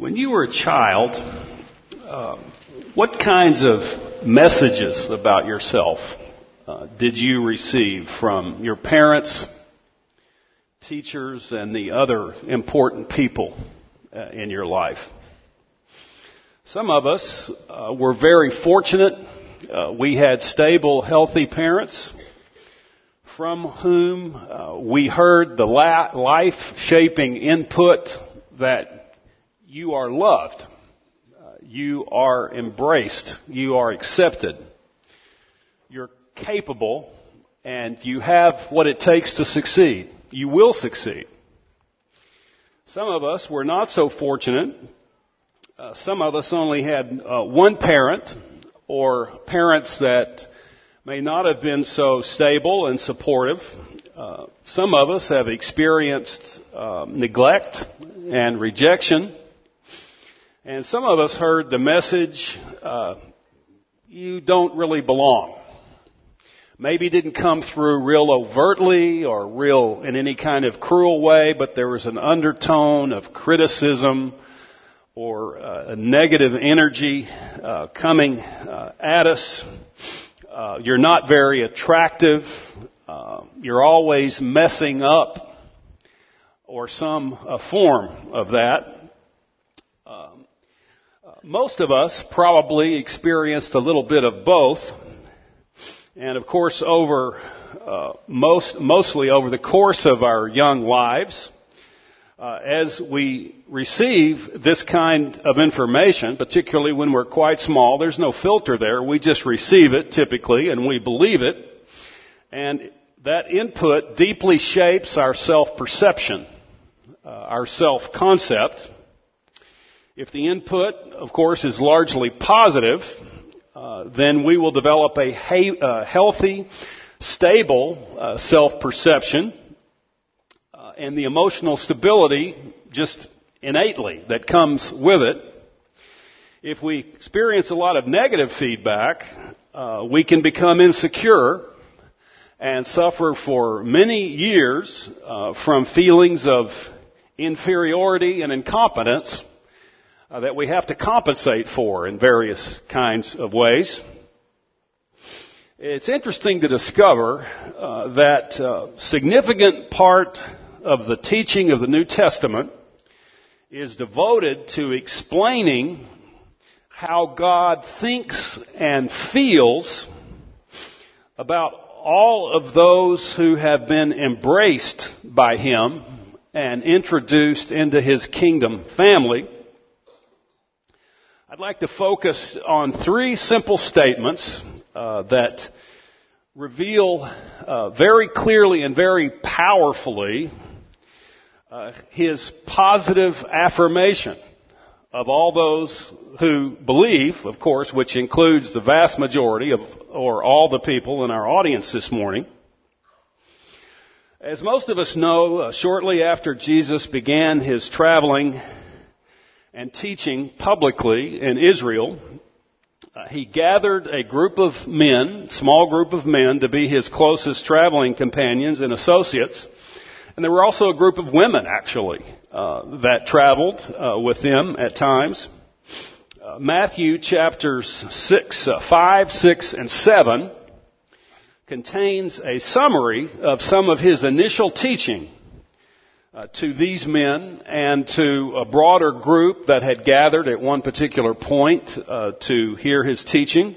When you were a child, uh, what kinds of messages about yourself uh, did you receive from your parents, teachers, and the other important people uh, in your life? Some of us uh, were very fortunate. Uh, we had stable, healthy parents from whom uh, we heard the la- life-shaping input that you are loved, you are embraced, you are accepted, you're capable, and you have what it takes to succeed. You will succeed. Some of us were not so fortunate. Uh, some of us only had uh, one parent or parents that may not have been so stable and supportive. Uh, some of us have experienced uh, neglect and rejection. And some of us heard the message, uh, you don't really belong. Maybe didn't come through real overtly or real in any kind of cruel way, but there was an undertone of criticism or uh, a negative energy uh, coming uh, at us uh, you're not very attractive, uh, you're always messing up, or some form of that. Most of us probably experienced a little bit of both, and of course, over uh, most, mostly over the course of our young lives uh, as we receive this kind of information, particularly when we're quite small, there's no filter there. We just receive it typically and we believe it. And that input deeply shapes our self-perception, uh, our self-concept. If the input, of course, is largely positive, uh, then we will develop a ha- uh, healthy, stable uh, self-perception and the emotional stability just innately that comes with it. If we experience a lot of negative feedback, uh, we can become insecure and suffer for many years uh, from feelings of inferiority and incompetence uh, that we have to compensate for in various kinds of ways. It's interesting to discover uh, that uh, significant part of the teaching of the New Testament is devoted to explaining how God thinks and feels about all of those who have been embraced by Him and introduced into His kingdom family. I'd like to focus on three simple statements uh, that reveal uh, very clearly and very powerfully uh, his positive affirmation of all those who believe, of course, which includes the vast majority of, or all the people in our audience this morning. As most of us know, uh, shortly after Jesus began his traveling and teaching publicly in Israel, uh, he gathered a group of men, small group of men, to be his closest traveling companions and associates. And there were also a group of women, actually, uh, that traveled uh, with them at times. Uh, Matthew chapters 6, uh, 5, 6, and 7 contains a summary of some of his initial teaching uh, to these men and to a broader group that had gathered at one particular point uh, to hear his teaching.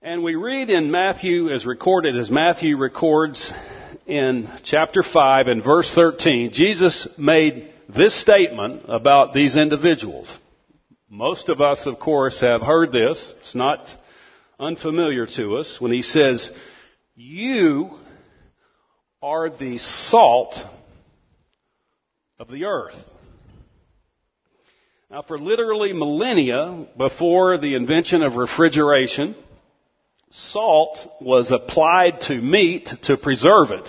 And we read in Matthew, as recorded, as Matthew records in chapter 5 and verse 13, Jesus made this statement about these individuals. Most of us, of course, have heard this. It's not unfamiliar to us when he says, You are the salt of the earth. Now, for literally millennia before the invention of refrigeration, salt was applied to meat to preserve it.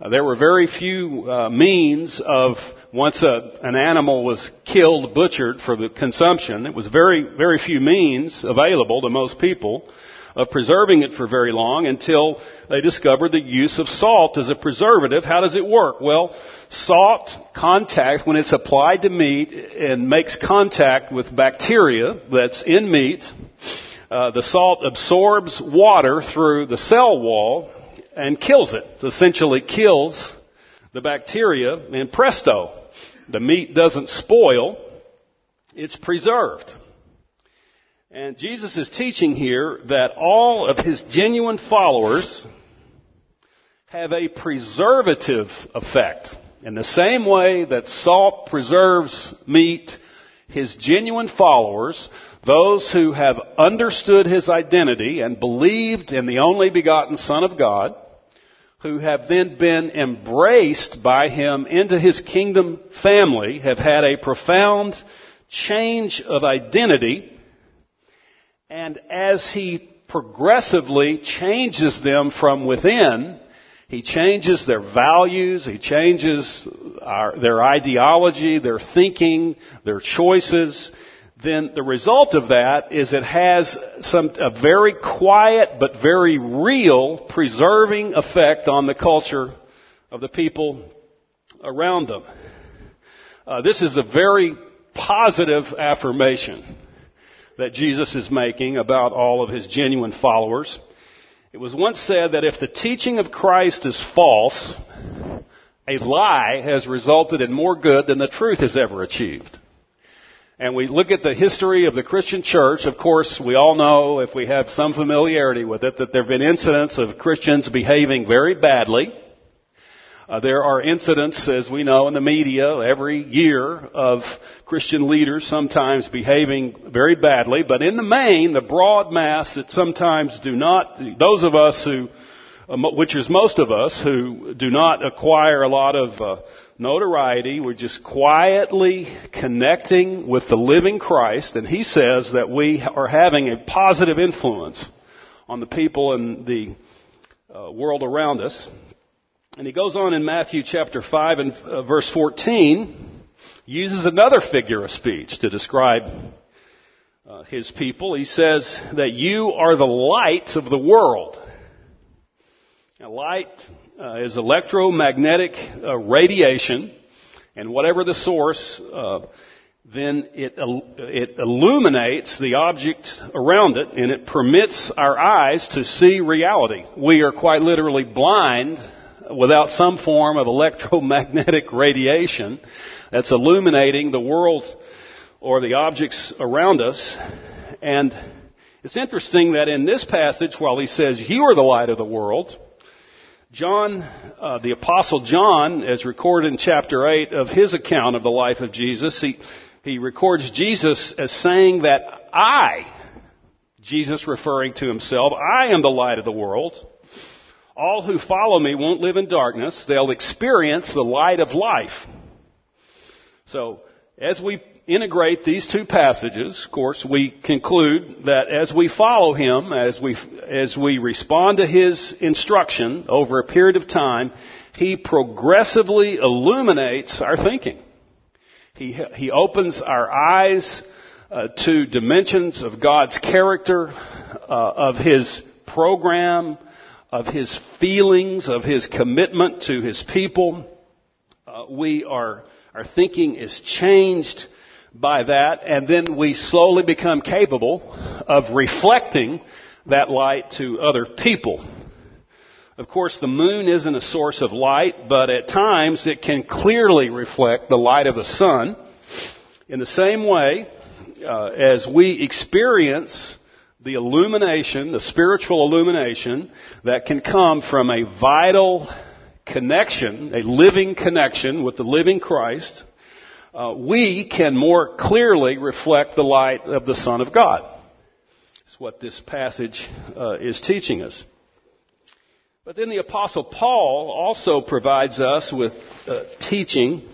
Uh, there were very few uh, means of once a, an animal was killed, butchered for the consumption. It was very, very few means available to most people of preserving it for very long until they discovered the use of salt as a preservative. How does it work? Well, salt contact, when it's applied to meat and makes contact with bacteria that's in meat, uh, the salt absorbs water through the cell wall and kills it. it essentially kills the bacteria and presto, the meat doesn't spoil, it's preserved. And Jesus is teaching here that all of his genuine followers have a preservative effect. In the same way that salt preserves meat, his genuine followers, those who have understood his identity and believed in the only begotten Son of God, who have then been embraced by him into his kingdom family, have had a profound change of identity and as he progressively changes them from within, he changes their values, he changes our, their ideology, their thinking, their choices, then the result of that is it has some, a very quiet but very real preserving effect on the culture of the people around them. Uh, this is a very positive affirmation that Jesus is making about all of his genuine followers. It was once said that if the teaching of Christ is false, a lie has resulted in more good than the truth has ever achieved. And we look at the history of the Christian church, of course, we all know, if we have some familiarity with it, that there have been incidents of Christians behaving very badly uh, there are incidents, as we know in the media, every year of Christian leaders sometimes behaving very badly, but in the main, the broad mass that sometimes do not, those of us who, uh, which is most of us, who do not acquire a lot of uh, notoriety, we're just quietly connecting with the living Christ, and he says that we are having a positive influence on the people in the uh, world around us. And he goes on in Matthew chapter 5 and uh, verse 14, uses another figure of speech to describe uh, his people. He says that you are the light of the world. Now, light uh, is electromagnetic uh, radiation, and whatever the source, uh, then it, it illuminates the object around it, and it permits our eyes to see reality. We are quite literally blind without some form of electromagnetic radiation that's illuminating the world or the objects around us. And it's interesting that in this passage, while he says, You are the light of the world, John, uh, the Apostle John, as recorded in chapter 8 of his account of the life of Jesus, he, he records Jesus as saying that I, Jesus referring to himself, I am the light of the world. All who follow me won't live in darkness. They'll experience the light of life. So, as we integrate these two passages, of course, we conclude that as we follow him, as we, as we respond to his instruction over a period of time, he progressively illuminates our thinking. He, he opens our eyes uh, to dimensions of God's character, uh, of his program, of his feelings, of his commitment to his people. Uh, we are, our thinking is changed by that, and then we slowly become capable of reflecting that light to other people. Of course, the moon isn't a source of light, but at times it can clearly reflect the light of the sun. In the same way, uh, as we experience the illumination, the spiritual illumination that can come from a vital connection, a living connection with the living Christ, uh, we can more clearly reflect the light of the Son of God. That's what this passage uh, is teaching us. But then the Apostle Paul also provides us with uh, teaching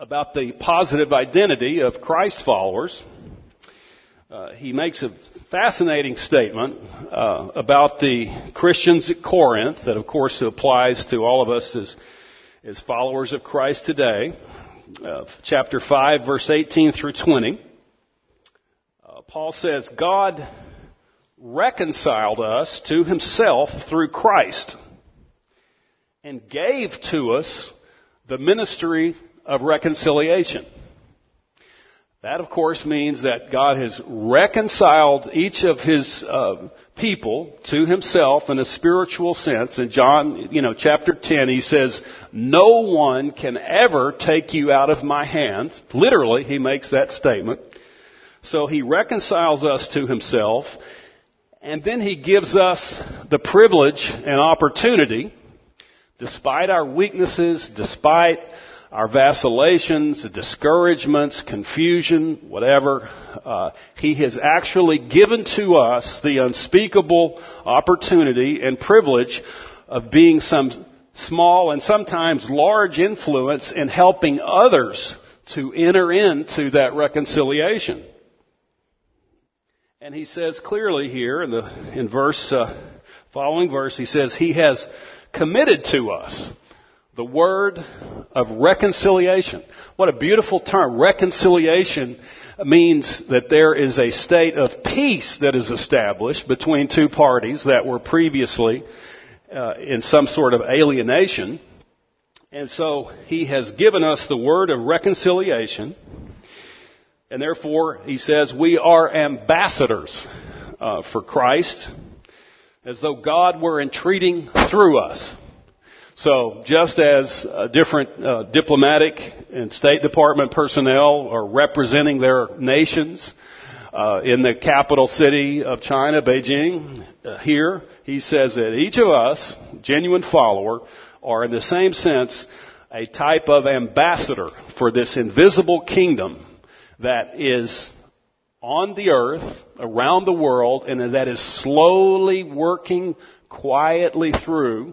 about the positive identity of Christ followers. Uh, he makes a fascinating statement uh, about the Christians at Corinth that, of course, applies to all of us as, as followers of Christ today. Uh, chapter 5, verse 18 through 20. Uh, Paul says, God reconciled us to himself through Christ and gave to us the ministry of reconciliation. That, of course, means that God has reconciled each of His uh, people to Himself in a spiritual sense. In John, you know, chapter 10, He says, no one can ever take you out of my hand. Literally, He makes that statement. So He reconciles us to Himself, and then He gives us the privilege and opportunity, despite our weaknesses, despite our vacillations, discouragements, confusion, whatever, uh, He has actually given to us the unspeakable opportunity and privilege of being some small and sometimes large influence in helping others to enter into that reconciliation. And he says clearly here in the in verse uh, following verse, he says he has committed to us the word of reconciliation. What a beautiful term. Reconciliation means that there is a state of peace that is established between two parties that were previously uh, in some sort of alienation. And so he has given us the word of reconciliation. And therefore, he says we are ambassadors uh, for Christ as though God were entreating through us. So just as uh, different uh, diplomatic and State Department personnel are representing their nations uh, in the capital city of China, Beijing, uh, here he says that each of us, genuine follower, are in the same sense a type of ambassador for this invisible kingdom that is on the earth, around the world, and that is slowly working quietly through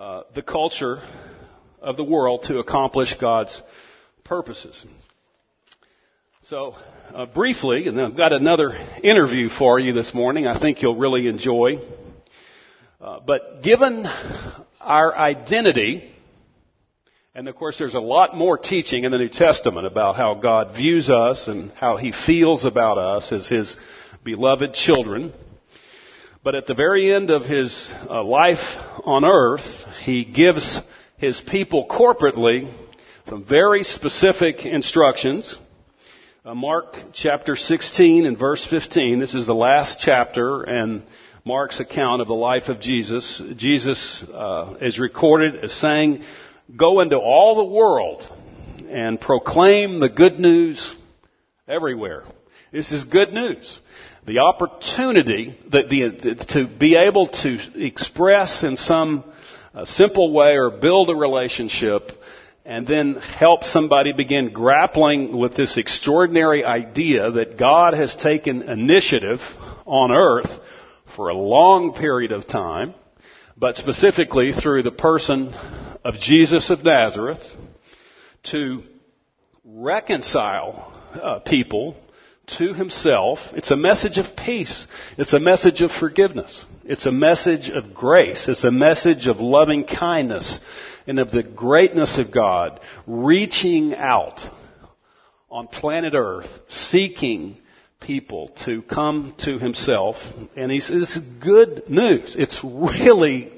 uh, the culture of the world to accomplish God's purposes. So, uh, briefly, and I've got another interview for you this morning. I think you'll really enjoy. Uh, but given our identity, and of course, there's a lot more teaching in the New Testament about how God views us and how He feels about us as His beloved children. But at the very end of his uh, life on earth, he gives his people corporately some very specific instructions. Uh, Mark chapter 16 and verse 15. This is the last chapter and Mark's account of the life of Jesus. Jesus uh, is recorded as saying, "Go into all the world and proclaim the good news everywhere." This is good news. The opportunity the, the, to be able to express in some uh, simple way or build a relationship and then help somebody begin grappling with this extraordinary idea that God has taken initiative on earth for a long period of time, but specifically through the person of Jesus of Nazareth to reconcile uh, people to himself. It's a message of peace. It's a message of forgiveness. It's a message of grace. It's a message of loving kindness and of the greatness of God reaching out on planet earth, seeking people to come to himself. And he says, this is good news. It's really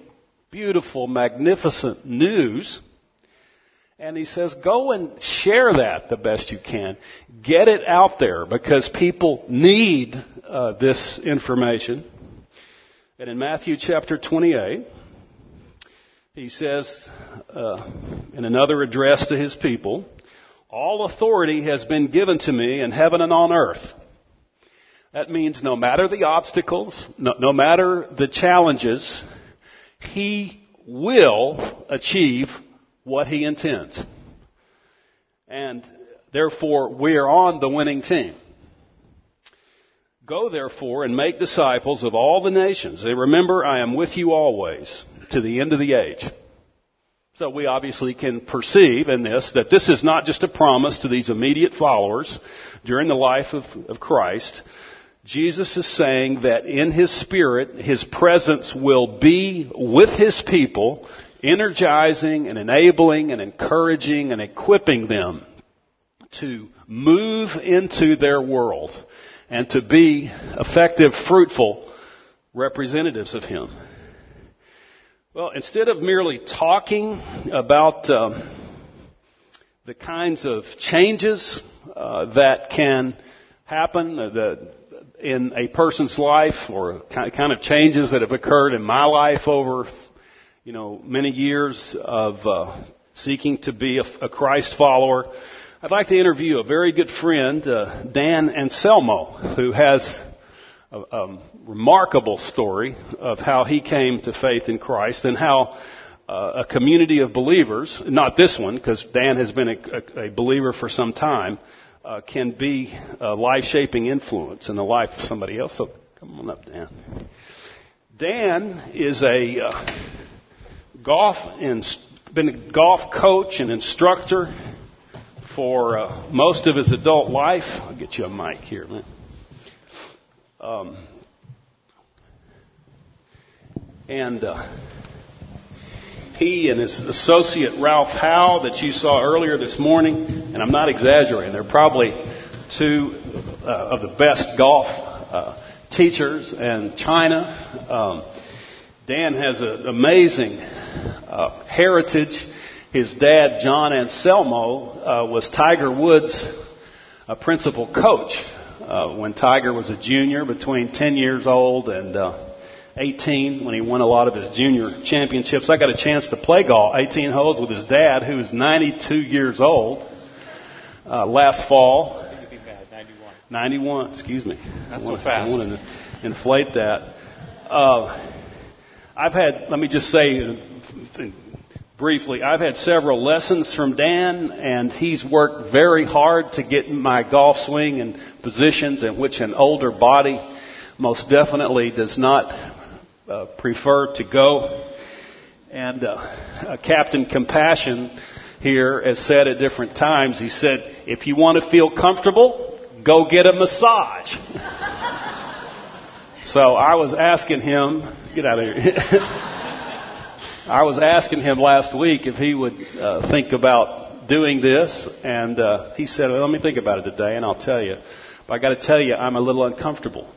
beautiful, magnificent news. And he says, go and share that the best you can. Get it out there because people need uh, this information. And in Matthew chapter 28, he says, uh, in another address to his people, all authority has been given to me in heaven and on earth. That means no matter the obstacles, no, no matter the challenges, he will achieve what he intends. And therefore, we are on the winning team. Go therefore and make disciples of all the nations. And remember, I am with you always to the end of the age. So we obviously can perceive in this that this is not just a promise to these immediate followers during the life of, of Christ. Jesus is saying that in His Spirit, His presence will be with His people energizing and enabling and encouraging and equipping them to move into their world and to be effective, fruitful representatives of Him. Well, instead of merely talking about um, the kinds of changes uh, that can happen uh, the, in a person's life or kind of changes that have occurred in my life over, you know, many years of uh, seeking to be a, a, Christ follower. I'd like to interview a very good friend, uh, Dan Anselmo, who has a, a, remarkable story of how he came to faith in Christ and how uh, a community of believers, not this one, because Dan has been a, a, believer for some time, uh, can be a life-shaping influence in the life of somebody else. So come on up, Dan. Dan is a uh, golf and been a golf coach and instructor for uh, most of his adult life. I'll get you a mic here, man. Um, and uh, he and his associate Ralph Howe that you saw earlier this morning, and I'm not exaggerating, they're probably two uh, of the best golf uh, teachers in China. Um, Dan has an amazing uh, heritage. His dad, John Anselmo, uh, was Tiger Woods' uh, principal coach uh, when Tiger was a junior, between 10 years old and 18 when he won a lot of his junior championships. I got a chance to play golf 18 holes with his dad, who is 92 years old, uh, last fall. 91. 91, excuse me. That's so fast. I want to inflate that. Uh, I've had, let me just say briefly, I've had several lessons from Dan, and he's worked very hard to get my golf swing in positions in which an older body most definitely does not uh, prefer to go. And uh, Captain Compassion here has said at different times, he said, if you want to feel comfortable, go get a massage. so I was asking him, get out of here. I was asking him last week if he would uh, think about doing this, and uh, he said, well, "Let me think about it today, and I'll tell you." But I got to tell you, I'm a little uncomfortable.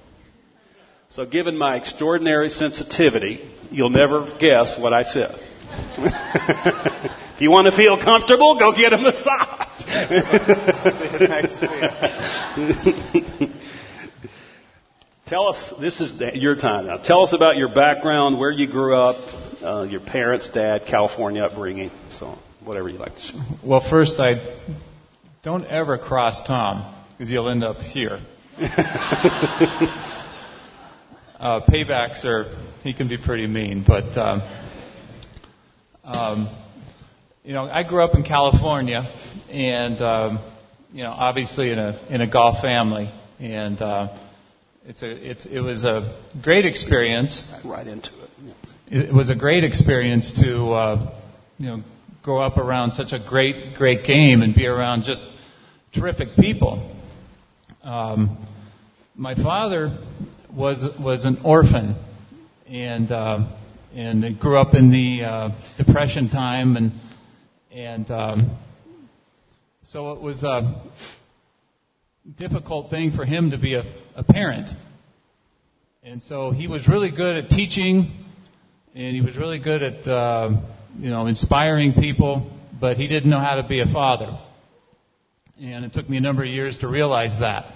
So, given my extraordinary sensitivity, you'll never guess what I said. if you want to feel comfortable, go get a massage. Tell us, this is your time now. Tell us about your background, where you grew up, uh, your parents, dad, California upbringing, so whatever you like to share. Well, first, I don't ever cross Tom because you'll end up here. uh, paybacks are he can be pretty mean, but um, um, you know I grew up in California, and um, you know obviously in a in a golf family, and uh, it's a it's it was a great experience. Right into it. Yeah. It was a great experience to uh, you know grow up around such a great great game and be around just terrific people. Um, my father was was an orphan, and uh, and grew up in the uh, Depression time, and and um, so it was a difficult thing for him to be a, a parent. And so he was really good at teaching, and he was really good at uh, you know inspiring people, but he didn't know how to be a father. And it took me a number of years to realize that.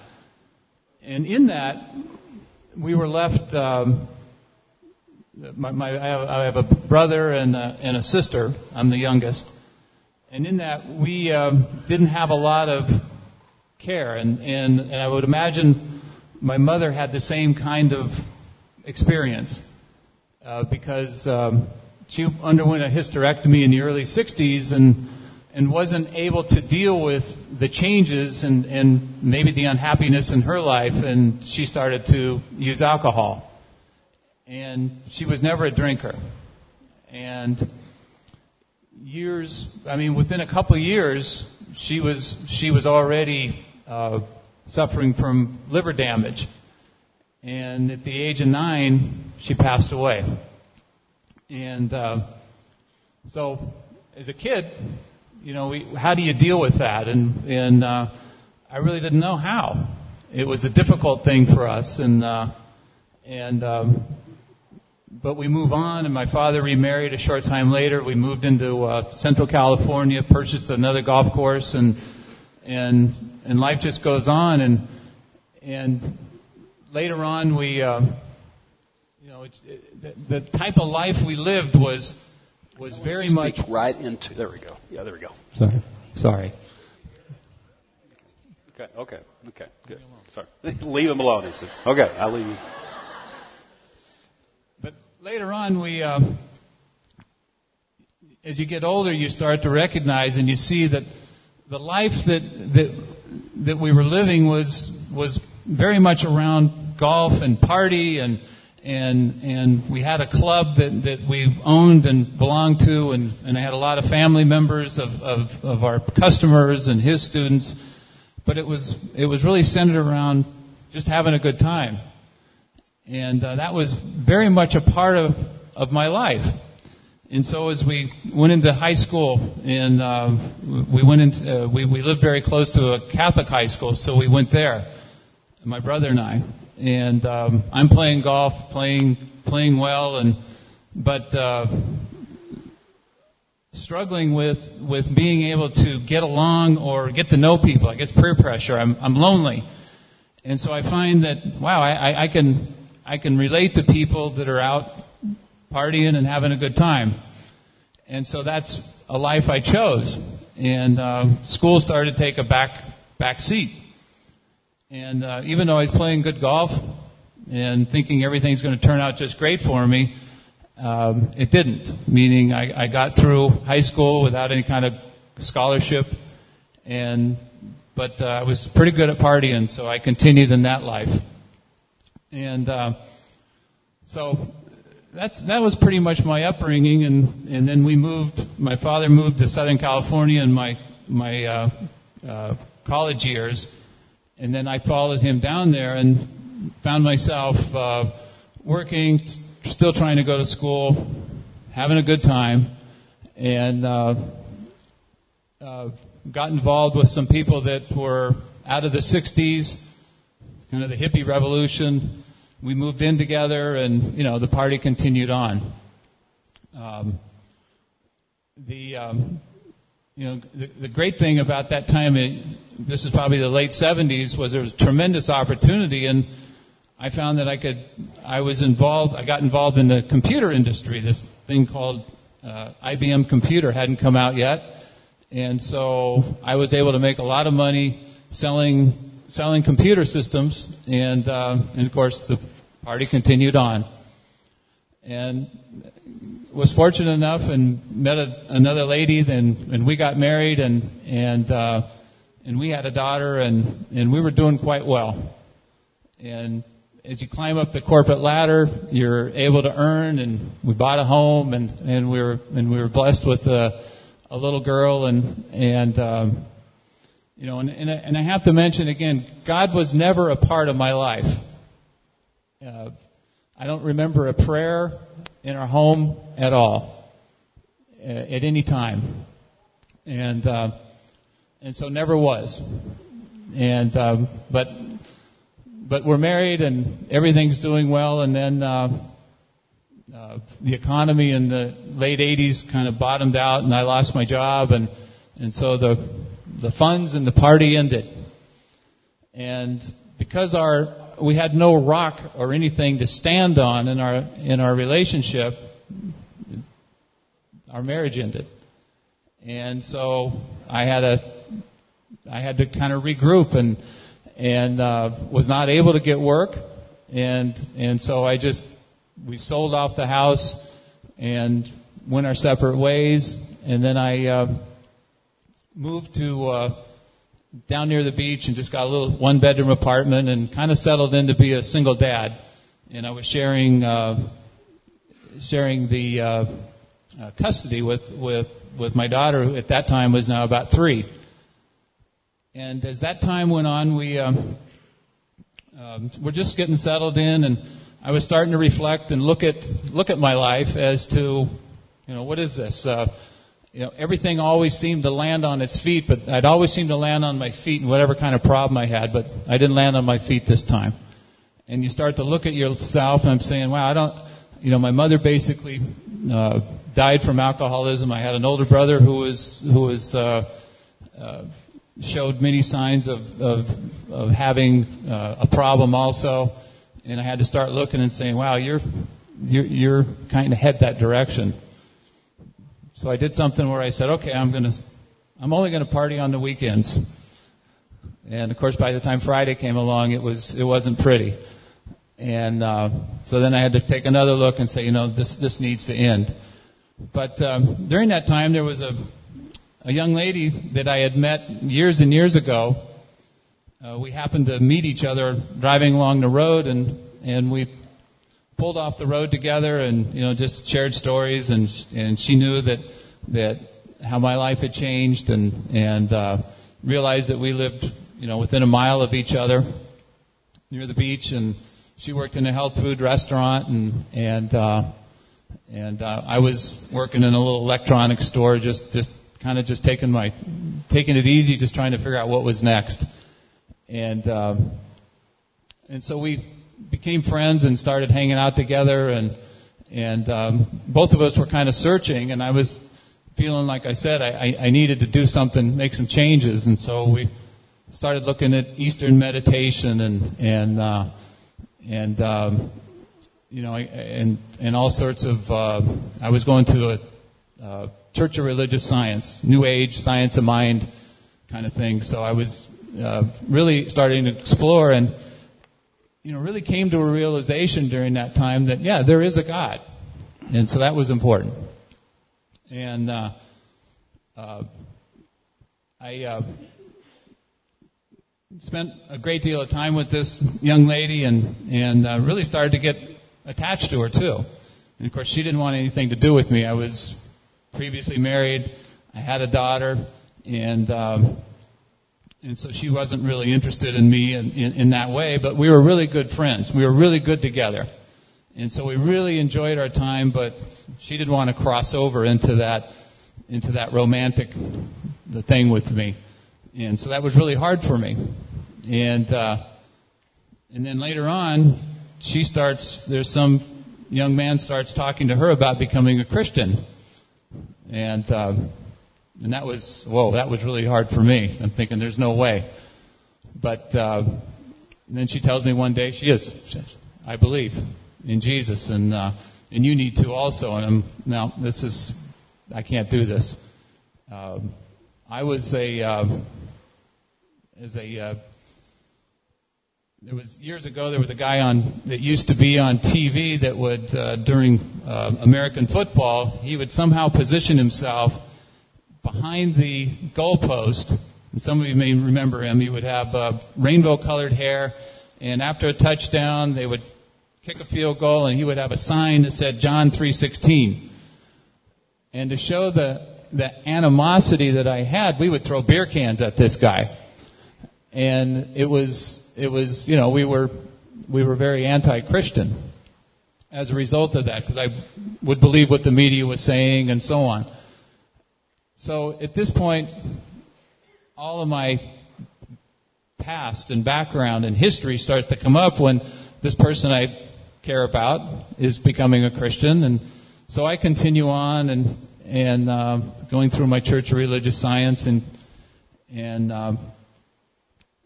And in that, we were left. Um, my, my, I, have, I, have, a brother and a, and a sister. I'm the youngest, and in that we um, didn't have a lot of care, and, and and I would imagine my mother had the same kind of experience uh, because um, she underwent a hysterectomy in the early 60s and and wasn't able to deal with the changes and, and maybe the unhappiness in her life, and she started to use alcohol. And she was never a drinker. And years, I mean, within a couple of years, she was she was already uh, suffering from liver damage. And at the age of nine, she passed away. And uh, so, as a kid, you know, we, how do you deal with that? And, and uh, I really didn't know how. It was a difficult thing for us, and uh, and um, but we move on, and my father remarried a short time later. We moved into uh, Central California, purchased another golf course, and and and life just goes on. And and later on, we, uh, you know, it's, it, the, the type of life we lived was was very Speak much right into. There we go. Yeah, there we go. Sorry. Sorry. Okay, okay, okay, good. Sorry. leave him alone, he said. Okay, I'll leave you. But later on, we, uh, as you get older, you start to recognize and you see that the life that that that we were living was was very much around golf and party and and and we had a club that that we owned and belonged to and and I had a lot of family members of of, of our customers and his students. But it was it was really centered around just having a good time. And uh, that was very much a part of of my life and so as we went into high school and uh, we went into uh, we we lived very close to a Catholic high school so we went there my brother and I and um, I'm playing golf, playing playing well, and but uh, struggling with with being able to get along or get to know people. I guess peer pressure. I'm I'm lonely, and so I find that wow, I, I can I can relate to people that are out partying and having a good time, and so that's a life I chose. And uh, school started to take a back back seat. And uh, even though I was playing good golf and thinking everything's going to turn out just great for me, um, it didn't. Meaning I, I got through high school without any kind of scholarship, and but uh, I was pretty good at partying, so I continued in that life. And uh, so that's that was pretty much my upbringing, and and then we moved. My father moved to Southern California in my my uh, uh, college years and then I followed him down there and found myself uh, working, still trying to go to school, having a good time, and uh, uh, got involved with some people that were out of the 60s, kind of the hippie revolution. We moved in together, and you know the party continued on. Um, the um, you know, the, the great thing about that time, it, this is probably the late 70s, was there was tremendous opportunity, and I found that I could, I was involved, I got involved in the computer industry. This thing called uh, IBM Computer hadn't come out yet, and so I was able to make a lot of money selling selling computer systems, and uh, and of course the party continued on. And was fortunate enough and met a, another lady then and we got married and and uh and we had a daughter and and we were doing quite well. And as you climb up the corporate ladder you're able to earn and we bought a home and and we were and we were blessed with a a little girl and and um you know and and I, and I have to mention again God was never a part of my life uh I don't remember a prayer in our home at all, uh, at any time, and uh, and so never was. And um, but but we're married and everything's doing well, and then. Uh, uh, the economy in the late 80s kind of bottomed out, and I lost my job, and and so the the funds and the party ended. And because our we had no rock or anything to stand on in our in our relationship. Our marriage ended, and so I had a I had to kind of regroup and and uh, was not able to get work, and and so I just we sold off the house and went our separate ways, and then I uh, moved to. Uh, down near the beach and just got a little one bedroom apartment and kind of settled in to be a single dad. And I was sharing uh, sharing the uh, uh, custody with with with my daughter, who at that time was now about three. And as that time went on, we um, um, we're just getting settled in, and I was starting to reflect and look at look at my life as to, you know, what is this? Uh, you know, everything always seemed to land on its feet, but I'd always seem to land on my feet in whatever kind of problem I had, but I didn't land on my feet this time. And you start to look at yourself, and I'm saying, wow, I don't, you know, my mother basically uh, died from alcoholism. I had an older brother who was who was uh, uh, showed many signs of of, of having uh, a problem also, and I had to start looking and saying, "Wow, you're you're, you're kind of head that direction." So I did something where I said, "Okay, I'm gonna I'm only going to party on the weekends." And of course, by the time Friday came along, it was it wasn't pretty. And uh, so then I had to take another look and say, you know, this this needs to end. But um, during that time, there was a a young lady that I had met years and years ago. Uh, we happened to meet each other driving along the road, and and we pulled off the road together, and you know, just shared stories, and and she knew that that how my life had changed, and and uh, realized that we lived, you know, within a mile of each other, near the beach, and she worked in a health food restaurant, and and uh, and uh, I was working in a little electronics store, just just kind of just taking my taking it easy, just trying to figure out what was next, and um, and so we became friends and started hanging out together, and and um, both of us were kind of searching, and I was feeling like I said I, I needed to do something, make some changes, and so we started looking at Eastern meditation and and uh, and um, you know, and and all sorts of. Uh, I was going to a uh, Church of Religious Science, New Age, Science of Mind, kind of thing. So I was uh, really starting to explore, and you know, really came to a realization during that time that yeah, there is a God, and so that was important. And uh, uh, I uh, spent a great deal of time with this young lady and and uh, really started to get attached to her too. And of course, she didn't want anything to do with me. I was previously married. I had a daughter, and um, and so she wasn't really interested in me in, in, in that way. But we were really good friends. We were really good together, and so we really enjoyed our time. But she didn't want to cross over into that into that romantic the thing with me. And so that was really hard for me. And uh, and then later on, she starts. There's some young man starts talking to her about becoming a Christian, and uh, and that was whoa, that was really hard for me. I'm thinking there's no way. But uh, then she tells me one day she is. I believe in Jesus, and uh, and you need to also. And I'm now this is I can't do this. Um, I was a uh, as a uh, there was years ago there was a guy on that used to be on TV that would uh, during uh, American football he would somehow position himself behind the goalpost. And some of you may remember him. He would have uh, rainbow-colored hair, and after a touchdown, they would kick a field goal, and he would have a sign that said John 3:16. And to show the the animosity that I had, we would throw beer cans at this guy and it was it was you know we were we were very anti-Christian as a result of that because I would believe what the media was saying and so on. So at this point, all of my past and background and history starts to come up when this person I care about is becoming a Christian, and so I continue on and and uh, going through my Church of Religious Science and and um,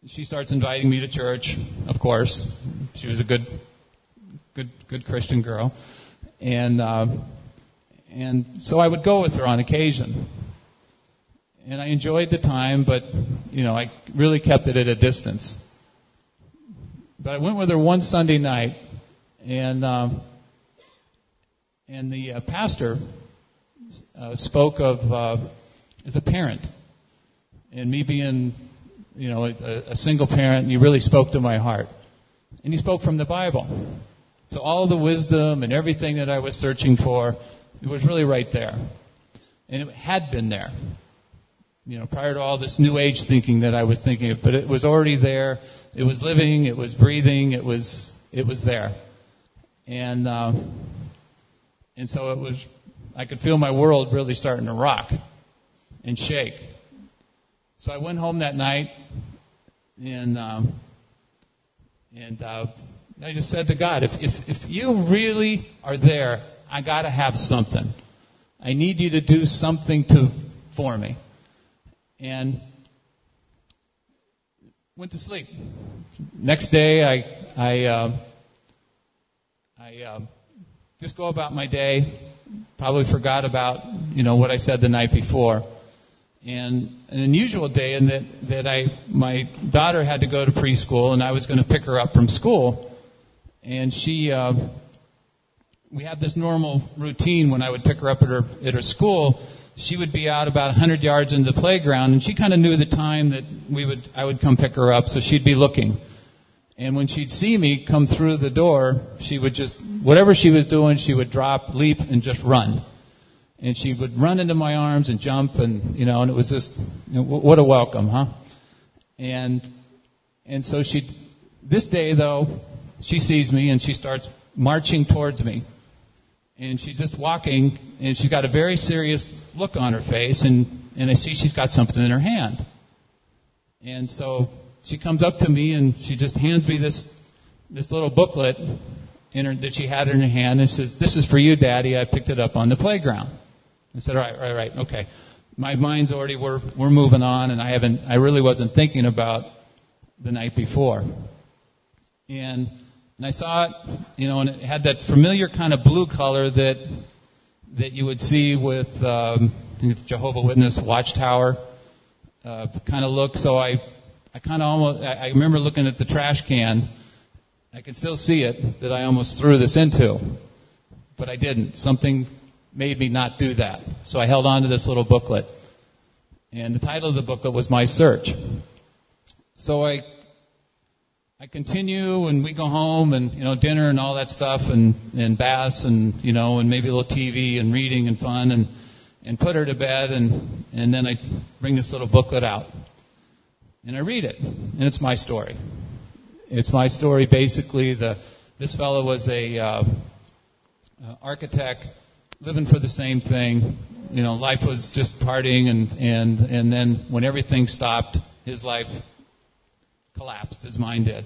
she starts inviting me to church. Of course, she was a good, good, good Christian girl, and uh, and so I would go with her on occasion. And I enjoyed the time, but you know, I really kept it at a distance. But I went with her one Sunday night, and um, and the uh, pastor uh, spoke of uh, as a parent, and me being you know, a, a single parent, and you really spoke to my heart. And he spoke from the Bible. So all the wisdom and everything that I was searching for, it was really right there. And it had been there. You know, prior to all this new age thinking that I was thinking of, but it was already there. It was living, it was breathing, it was it was there. And uh, and so it was I could feel my world really starting to rock and shake. So I went home that night, and um, and uh, I just said to God, if, if, if you really are there, I got to have something. I need you to do something to for me. And went to sleep. Next day, I I uh, I uh, just go about my day. Probably forgot about you know what I said the night before. And an unusual day in that that I my daughter had to go to preschool, and I was going to pick her up from school and she uh, we had this normal routine when I would pick her up at her at her school. She would be out about 100 yards into the playground, and she kind of knew the time that we would I would come pick her up, so she'd be looking. And when she'd see me come through the door, she would just whatever she was doing, she would drop, leap, and just run. And she would run into my arms and jump, and you know, and it was just you know, what a welcome, huh? And and so she this day though she sees me and she starts marching towards me. And she's just walking and she's got a very serious look on her face and, and I see she's got something in her hand. And so she comes up to me and she just hands me this this little booklet in her, that she had in her hand and says, "This is for you, Daddy. I picked it up on the playground." I said, All right, all right, right, okay." My mind's already we're we're moving on, and I haven't I really wasn't thinking about the night before. And and I saw it, you know, and it had that familiar kind of blue color that that you would see with um, Jehovah Witness Watchtower uh, kind of look. So I, I kind of almost, I, remember looking at the trash can. I can still see it that I almost threw this into, but I didn't. Something made me not do that. So I held on to this little booklet, and the title of the booklet was My Search. So I I continue and we go home and you know dinner and all that stuff and and baths and you know and maybe a little TV and reading and fun and and put her to bed and and then I bring this little booklet out and I read it and it's my story. It's my story. Basically, the this fellow was a uh, uh, architect living for the same thing. You know, life was just partying and and and then when everything stopped, his life collapsed. His mind did.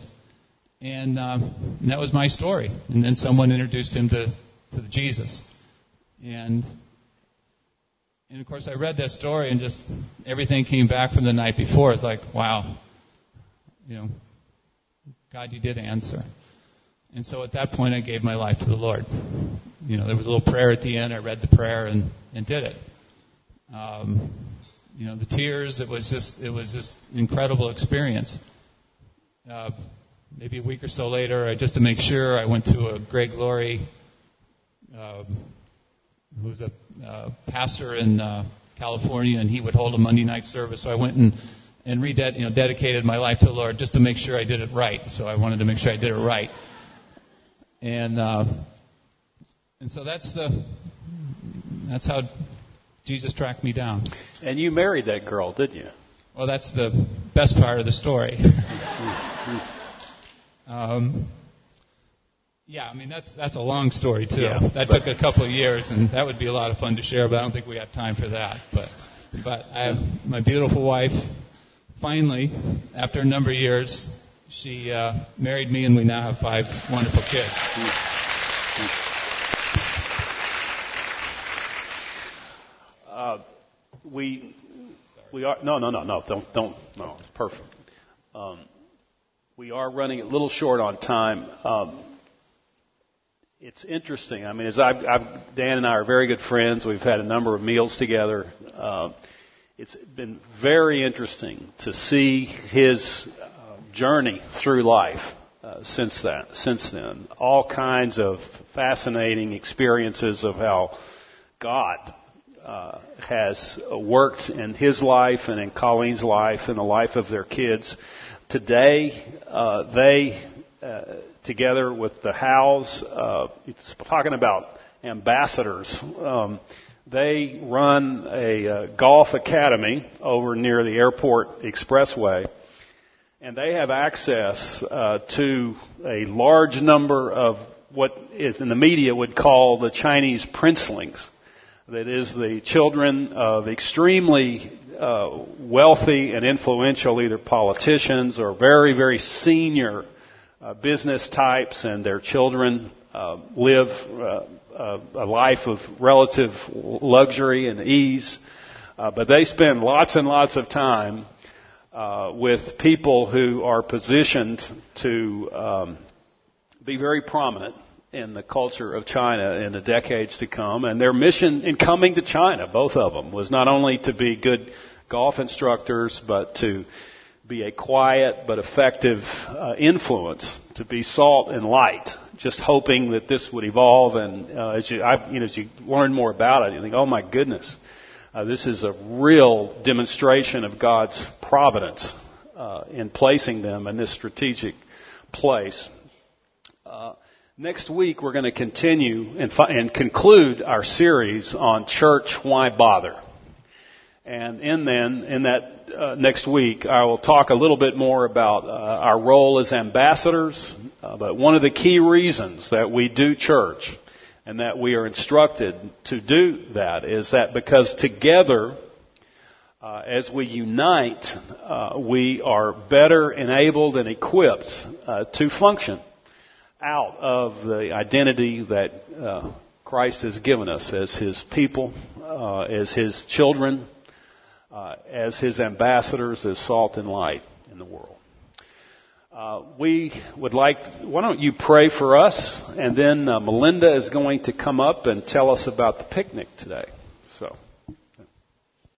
And, uh, and that was my story. And then someone introduced him to, to Jesus. And, and of course, I read that story and just everything came back from the night before. It's like, wow, you know, God, you did answer. And so at that point, I gave my life to the Lord. You know, there was a little prayer at the end. I read the prayer and, and did it. Um, you know, the tears. It was just, it was just incredible experience uh, maybe a week or so later, just to make sure, I went to a Greg Laurie, uh, who's a uh, pastor in uh, California, and he would hold a Monday night service. So I went and and reded- you know, dedicated my life to the Lord just to make sure I did it right. So I wanted to make sure I did it right. And uh, and so that's the that's how Jesus tracked me down. And you married that girl, didn't you? Well, that's the best part of the story. um, yeah, I mean that's that's a long story too. Yeah, that took a couple of years, and that would be a lot of fun to share. But I don't think we have time for that. But but I have my beautiful wife. Finally, after a number of years, she uh, married me, and we now have five wonderful kids. Uh, we we are no, no, no, no. Don't, don't. No, it's perfect. Um, we are running a little short on time. Um, it's interesting. I mean, as I've, I've, Dan and I are very good friends. We've had a number of meals together. Uh, it's been very interesting to see his uh, journey through life uh, since that. Since then, all kinds of fascinating experiences of how God uh, has worked in his life and in Colleen's life and the life of their kids. Today, uh, they, uh, together with the Howes, uh, it's talking about ambassadors. Um, they run a uh, golf academy over near the airport expressway, and they have access uh, to a large number of what is in the media would call the Chinese princelings that is the children of extremely uh, wealthy and influential either politicians or very, very senior uh, business types and their children uh, live uh, a life of relative luxury and ease. Uh, but they spend lots and lots of time uh, with people who are positioned to um, be very prominent in the culture of China in the decades to come. And their mission in coming to China, both of them, was not only to be good golf instructors, but to be a quiet but effective uh, influence, to be salt and light. Just hoping that this would evolve, and uh, as you, I, you know, as you learn more about it, you think, "Oh my goodness, uh, this is a real demonstration of God's providence uh, in placing them in this strategic place." Next week, we're going to continue and, fi- and conclude our series on church. Why bother? And in then, in that uh, next week, I will talk a little bit more about uh, our role as ambassadors. Uh, but one of the key reasons that we do church and that we are instructed to do that is that because together, uh, as we unite, uh, we are better enabled and equipped uh, to function out of the identity that Christ has given us as His people, as His children uh, as his ambassadors, as salt and light in the world. Uh, we would like, why don't you pray for us, and then uh, Melinda is going to come up and tell us about the picnic today. So.